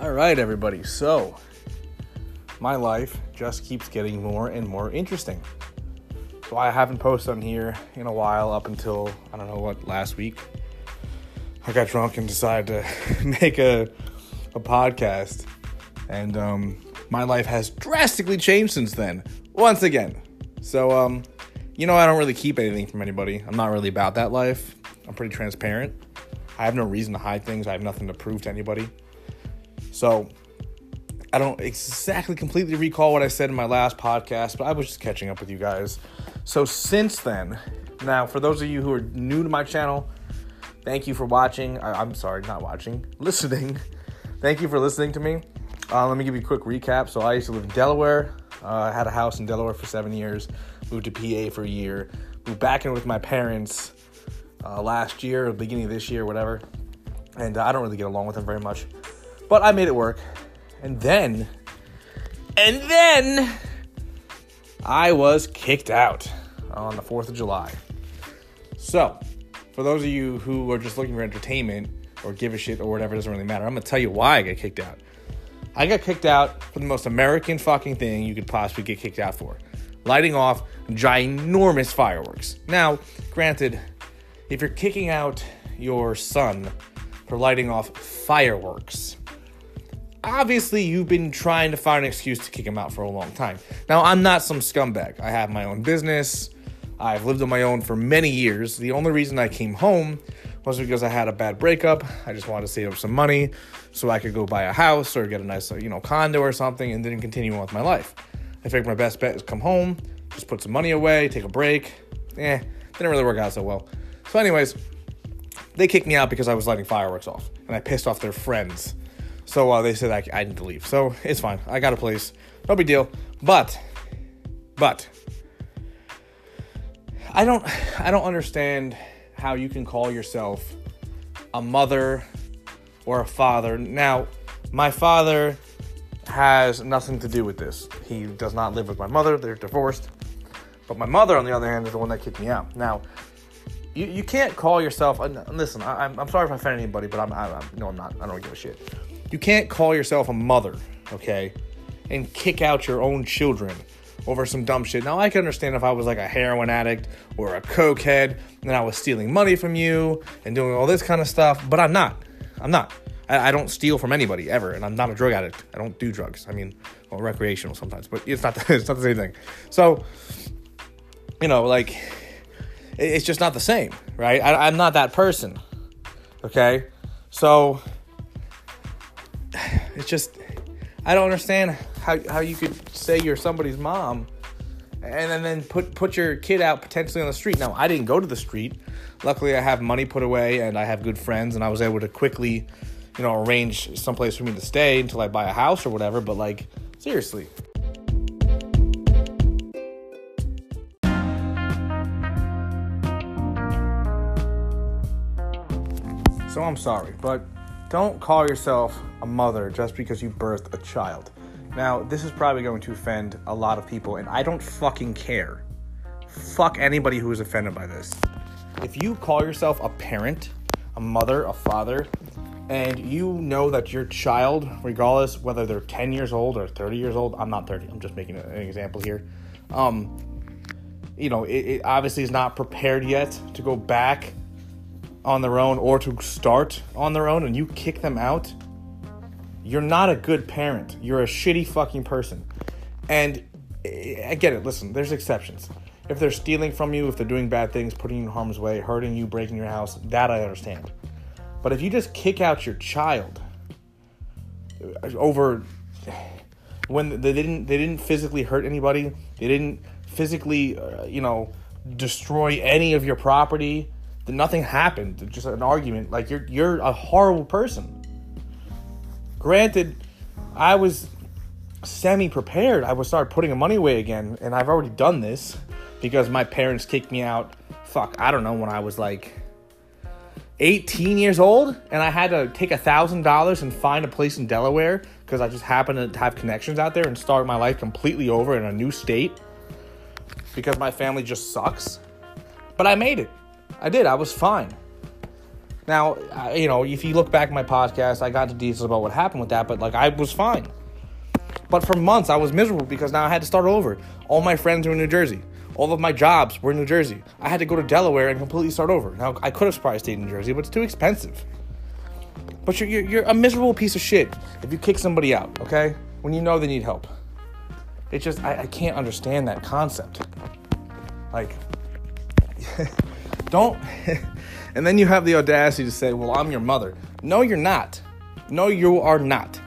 All right, everybody. So, my life just keeps getting more and more interesting. So, I haven't posted on here in a while up until, I don't know what, last week. I got drunk and decided to make a, a podcast. And um, my life has drastically changed since then, once again. So, um, you know, I don't really keep anything from anybody. I'm not really about that life. I'm pretty transparent. I have no reason to hide things. I have nothing to prove to anybody. So, I don't exactly completely recall what I said in my last podcast, but I was just catching up with you guys. So, since then, now for those of you who are new to my channel, thank you for watching. I, am sorry, not watching, listening. Thank you for listening to me. Uh, let me give you a quick recap. So, I used to live in Delaware. Uh, I had a house in Delaware for seven years, moved to PA for a year, moved back in with my parents uh, last year, beginning of this year, whatever. And uh, I don't really get along with them very much, but I made it work. And then, and then, I was kicked out on the 4th of July. So, for those of you who are just looking for entertainment or give a shit or whatever, it doesn't really matter. I'm gonna tell you why I got kicked out. I got kicked out for the most American fucking thing you could possibly get kicked out for lighting off ginormous fireworks. Now, granted, if you're kicking out your son for lighting off fireworks, obviously you've been trying to find an excuse to kick him out for a long time. Now, I'm not some scumbag. I have my own business. I've lived on my own for many years. The only reason I came home was because I had a bad breakup. I just wanted to save up some money so I could go buy a house or get a nice, you know, condo or something and then continue on with my life. I figured my best bet is come home, just put some money away, take a break. Eh, didn't really work out so well. So, anyways, they kicked me out because I was lighting fireworks off, and I pissed off their friends. So uh, they said I, I need to leave. So it's fine. I got a place. No big deal. But, but, I don't, I don't understand how you can call yourself a mother or a father. Now, my father has nothing to do with this. He does not live with my mother. They're divorced. But my mother, on the other hand, is the one that kicked me out. Now, you, you can't call yourself. Listen, I, am I'm sorry if I offend anybody, but I'm, I'm no, I'm not. I don't give a shit. You can't call yourself a mother, okay, and kick out your own children over some dumb shit. Now I can understand if I was like a heroin addict or a cokehead and I was stealing money from you and doing all this kind of stuff, but I'm not. I'm not. I, I, don't steal from anybody ever, and I'm not a drug addict. I don't do drugs. I mean, well, recreational sometimes, but it's not. The, it's not the same thing. So, you know, like it's just not the same, right? I, I'm not that person. Okay, so it's just I don't understand how how you could say you're somebody's mom and then, then put put your kid out potentially on the street. Now, I didn't go to the street. Luckily, I have money put away and I have good friends, and I was able to quickly, you know, arrange someplace for me to stay until I buy a house or whatever. But like, seriously, So I'm sorry, but don't call yourself a mother just because you birthed a child. Now, this is probably going to offend a lot of people, and I don't fucking care. Fuck anybody who is offended by this. If you call yourself a parent, a mother, a father, and you know that your child, regardless whether they're 10 years old or 30 years old, I'm not 30, I'm just making an example here. Um, you know, it, it obviously is not prepared yet to go back on their own or to start on their own and you kick them out, you're not a good parent. You're a shitty fucking person. And I get it. Listen, there's exceptions. If they're stealing from you, if they're doing bad things, putting you in harm's way, hurting you, breaking your house, that I understand. But if you just kick out your child over when they didn't they didn't physically hurt anybody, they didn't physically, uh, you know, destroy any of your property, nothing happened. Just an argument. Like you're you're a horrible person. Granted, I was semi prepared. I would start putting money away again, and I've already done this because my parents kicked me out. Fuck, I don't know when I was like 18 years old, and I had to take a thousand dollars and find a place in Delaware because I just happened to have connections out there and start my life completely over in a new state because my family just sucks. But I made it. I did. I was fine. Now, I, you know, if you look back at my podcast, I got into details about what happened with that, but like I was fine. But for months, I was miserable because now I had to start over. All my friends were in New Jersey. All of my jobs were in New Jersey. I had to go to Delaware and completely start over. Now, I could have probably stayed in New Jersey, but it's too expensive. But you're, you're, you're a miserable piece of shit if you kick somebody out, okay? When you know they need help. It just, I, I can't understand that concept. Like, don't. and then you have the audacity to say, well, I'm your mother. No, you're not. No, you are not.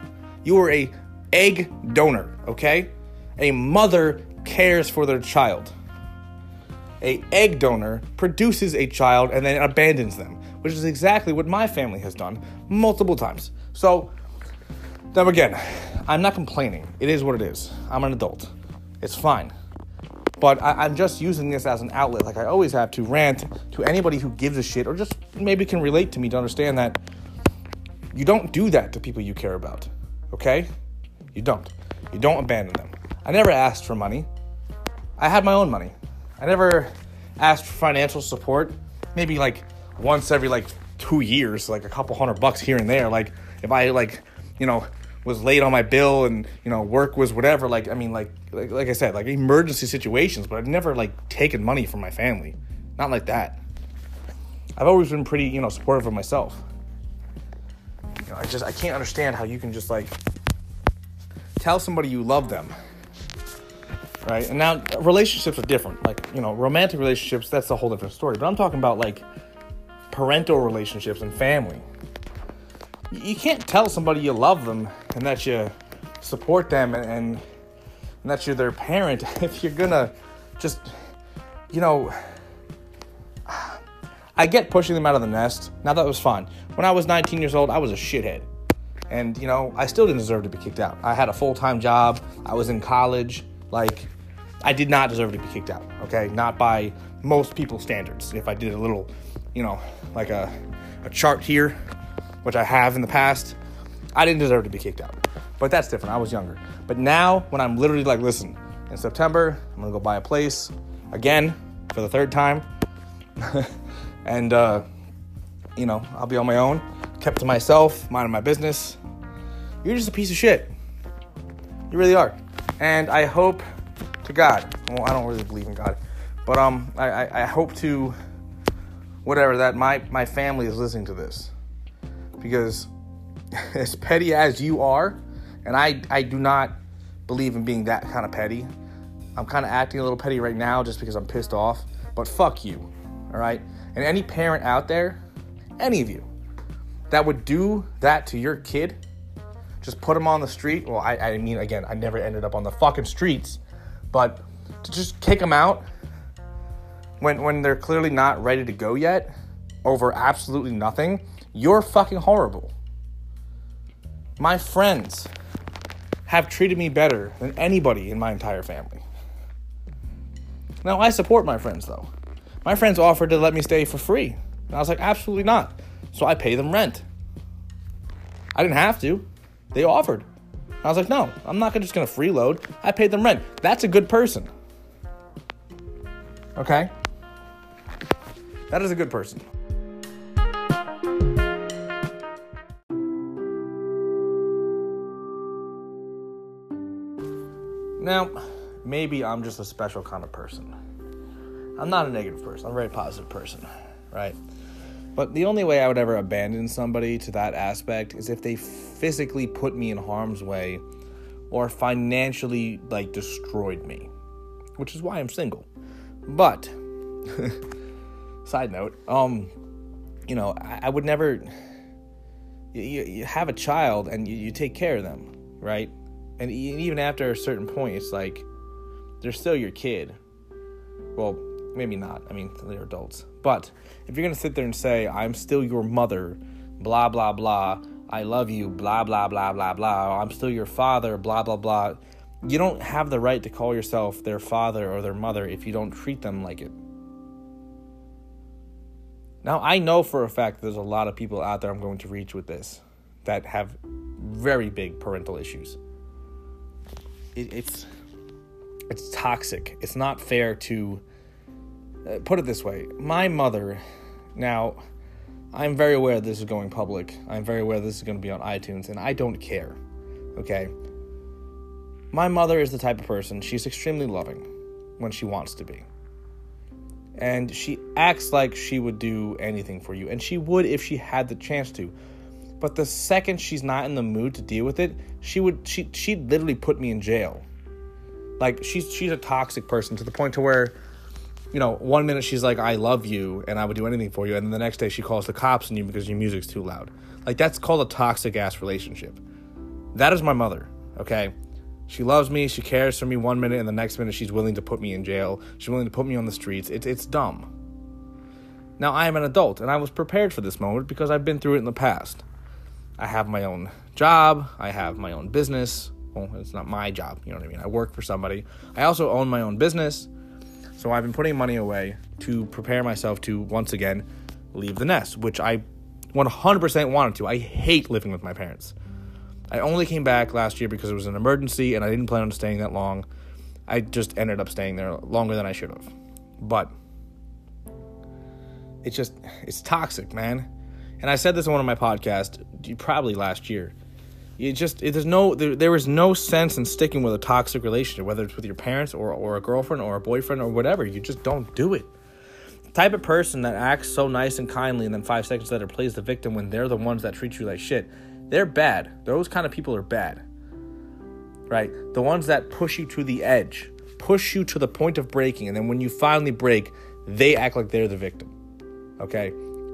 You are a egg donor, okay? A mother cares for their child. A egg donor produces a child and then abandons them, which is exactly what my family has done multiple times. So, now again, I'm not complaining. It is what it is. I'm an adult. It's fine. But I, am just using this as an outlet, like I always have, to rant to anybody who gives a shit or just maybe can relate to me to understand that you don't do that to people you care about. Okay? You don't. You don't abandon them. I never asked for money. I had my own money. I never asked for financial support. Maybe like once every like two years, like a couple hundred bucks here and there. Like if I like, you know, was late on my bill and you know work was whatever. Like I mean, like like, like I said, like emergency situations. But I've never like taken money from my family. Not like that. I've always been pretty, you know, supportive of myself. You know, I just I can't understand how you can just like tell somebody you love them. Right? And now relationships are different. Like, you know, romantic relationships, that's a whole different story. But I'm talking about like parental relationships and family. You can't tell somebody you love them and that you support them and, and, and that you're their parent if you're gonna just, you know, I get pushing them out of the nest. Now that was fine. When I was 19 years old, I was a shithead. And, you know, I still didn't deserve to be kicked out. I had a full time job, I was in college. Like, I did not deserve to be kicked out, okay? Not by most people's standards. If I did a little, you know, like a, a chart here, which I have in the past, I didn't deserve to be kicked out. But that's different. I was younger. But now, when I'm literally like, listen, in September, I'm gonna go buy a place again for the third time. and, uh, you know, I'll be on my own, kept to myself, minding my business you're just a piece of shit. You really are. And I hope to God, well, I don't really believe in God, but um, I, I, I hope to, whatever, that my, my family is listening to this. Because as petty as you are, and I, I do not believe in being that kind of petty. I'm kind of acting a little petty right now just because I'm pissed off, but fuck you, all right? And any parent out there, any of you, that would do that to your kid, just put them on the street. Well, I, I mean, again, I never ended up on the fucking streets, but to just kick them out when when they're clearly not ready to go yet over absolutely nothing, you're fucking horrible. My friends have treated me better than anybody in my entire family. Now, I support my friends though. My friends offered to let me stay for free. And I was like, absolutely not. So I pay them rent. I didn't have to. They offered. I was like, no, I'm not just gonna freeload. I paid them rent. That's a good person. Okay? That is a good person. Now, maybe I'm just a special kind of person. I'm not a negative person, I'm a very positive person, right? But the only way I would ever abandon somebody to that aspect is if they physically put me in harm's way or financially like destroyed me, which is why I'm single. But side note, um, you know, I, I would never. You, you, have a child and you, you take care of them, right? And even after a certain point, it's like they're still your kid. Well, maybe not. I mean, they're adults. But if you're going to sit there and say, I'm still your mother, blah, blah, blah, I love you, blah, blah, blah, blah, blah, I'm still your father, blah, blah, blah, you don't have the right to call yourself their father or their mother if you don't treat them like it. Now, I know for a fact there's a lot of people out there I'm going to reach with this that have very big parental issues. It, it's it's toxic. It's not fair to uh, put it this way my mother, now, I'm very aware this is going public. I'm very aware this is going to be on iTunes, and I don't care. Okay? My mother is the type of person, she's extremely loving when she wants to be. And she acts like she would do anything for you, and she would if she had the chance to. But the second she's not in the mood to deal with it, she would she she'd literally put me in jail. Like she's she's a toxic person to the point to where you know, one minute she's like, I love you and I would do anything for you. And then the next day she calls the cops on you because your music's too loud. Like, that's called a toxic ass relationship. That is my mother, okay? She loves me, she cares for me one minute, and the next minute she's willing to put me in jail. She's willing to put me on the streets. It's, it's dumb. Now, I am an adult and I was prepared for this moment because I've been through it in the past. I have my own job, I have my own business. Well, it's not my job, you know what I mean? I work for somebody. I also own my own business. So I've been putting money away to prepare myself to once again leave the nest, which I 100% wanted to. I hate living with my parents. I only came back last year because it was an emergency and I didn't plan on staying that long. I just ended up staying there longer than I should have. But it's just it's toxic, man. And I said this in one of my podcasts probably last year. It just it, there's no there, there is no sense in sticking with a toxic relationship whether it's with your parents or, or a girlfriend or a boyfriend or whatever. You just don't do it. The type of person that acts so nice and kindly and then five seconds later plays the victim when they're the ones that treat you like shit. They're bad. Those kind of people are bad. Right? The ones that push you to the edge push you to the point of breaking and then when you finally break they act like they're the victim. Okay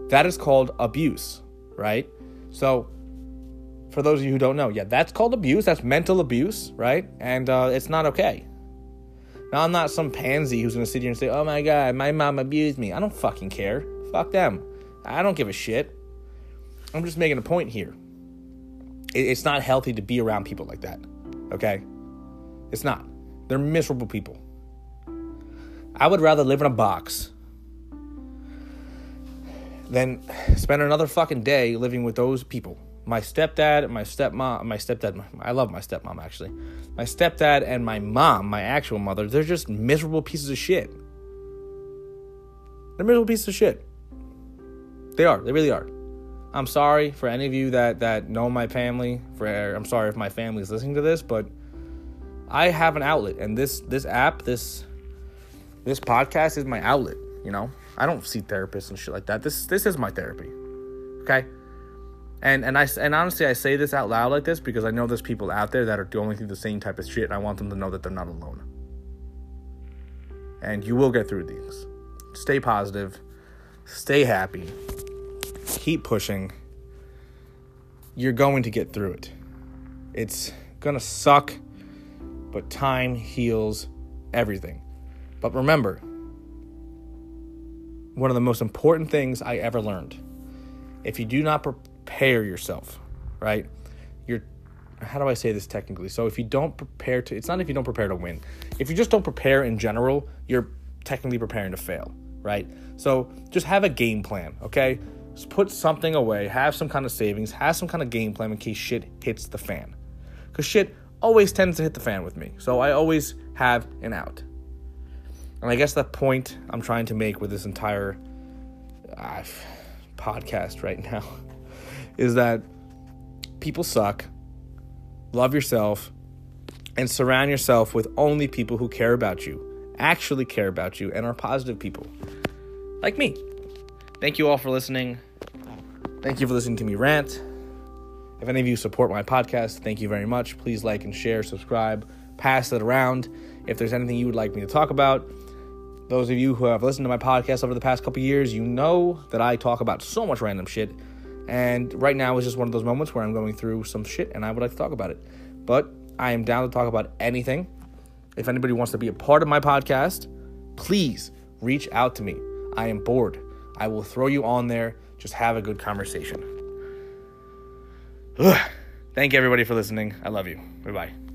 that is called abuse right so for those of you who don't know, yeah, that's called abuse. That's mental abuse, right? And uh, it's not okay. Now, I'm not some pansy who's gonna sit here and say, oh my god, my mom abused me. I don't fucking care. Fuck them. I don't give a shit. I'm just making a point here. It's not healthy to be around people like that, okay? It's not. They're miserable people. I would rather live in a box than spend another fucking day living with those people my stepdad, my stepmom, my stepdad, I love my stepmom actually. My stepdad and my mom, my actual mother, they're just miserable pieces of shit. They're miserable pieces of shit. They are. They really are. I'm sorry for any of you that that know my family. For I'm sorry if my family is listening to this, but I have an outlet, and this this app, this this podcast is my outlet. You know, I don't see therapists and shit like that. This this is my therapy. Okay. And and I and honestly, I say this out loud like this because I know there's people out there that are going through the same type of shit, and I want them to know that they're not alone. And you will get through these. Stay positive, stay happy, keep pushing. You're going to get through it. It's gonna suck, but time heals everything. But remember, one of the most important things I ever learned if you do not prepare yourself, right? You're how do I say this technically? So if you don't prepare to it's not if you don't prepare to win. If you just don't prepare in general, you're technically preparing to fail, right? So just have a game plan, okay? Just put something away, have some kind of savings, have some kind of game plan in case shit hits the fan. Cuz shit always tends to hit the fan with me. So I always have an out. And I guess the point I'm trying to make with this entire uh, podcast right now is that people suck, love yourself, and surround yourself with only people who care about you, actually care about you, and are positive people. Like me. Thank you all for listening. Thank you for listening to me rant. If any of you support my podcast, thank you very much. Please like and share, subscribe, pass it around. If there's anything you would like me to talk about, those of you who have listened to my podcast over the past couple years, you know that I talk about so much random shit and right now is just one of those moments where I'm going through some shit and I would like to talk about it. But I am down to talk about anything. If anybody wants to be a part of my podcast, please reach out to me. I am bored. I will throw you on there. Just have a good conversation. Ugh. Thank you, everybody, for listening. I love you. Bye bye.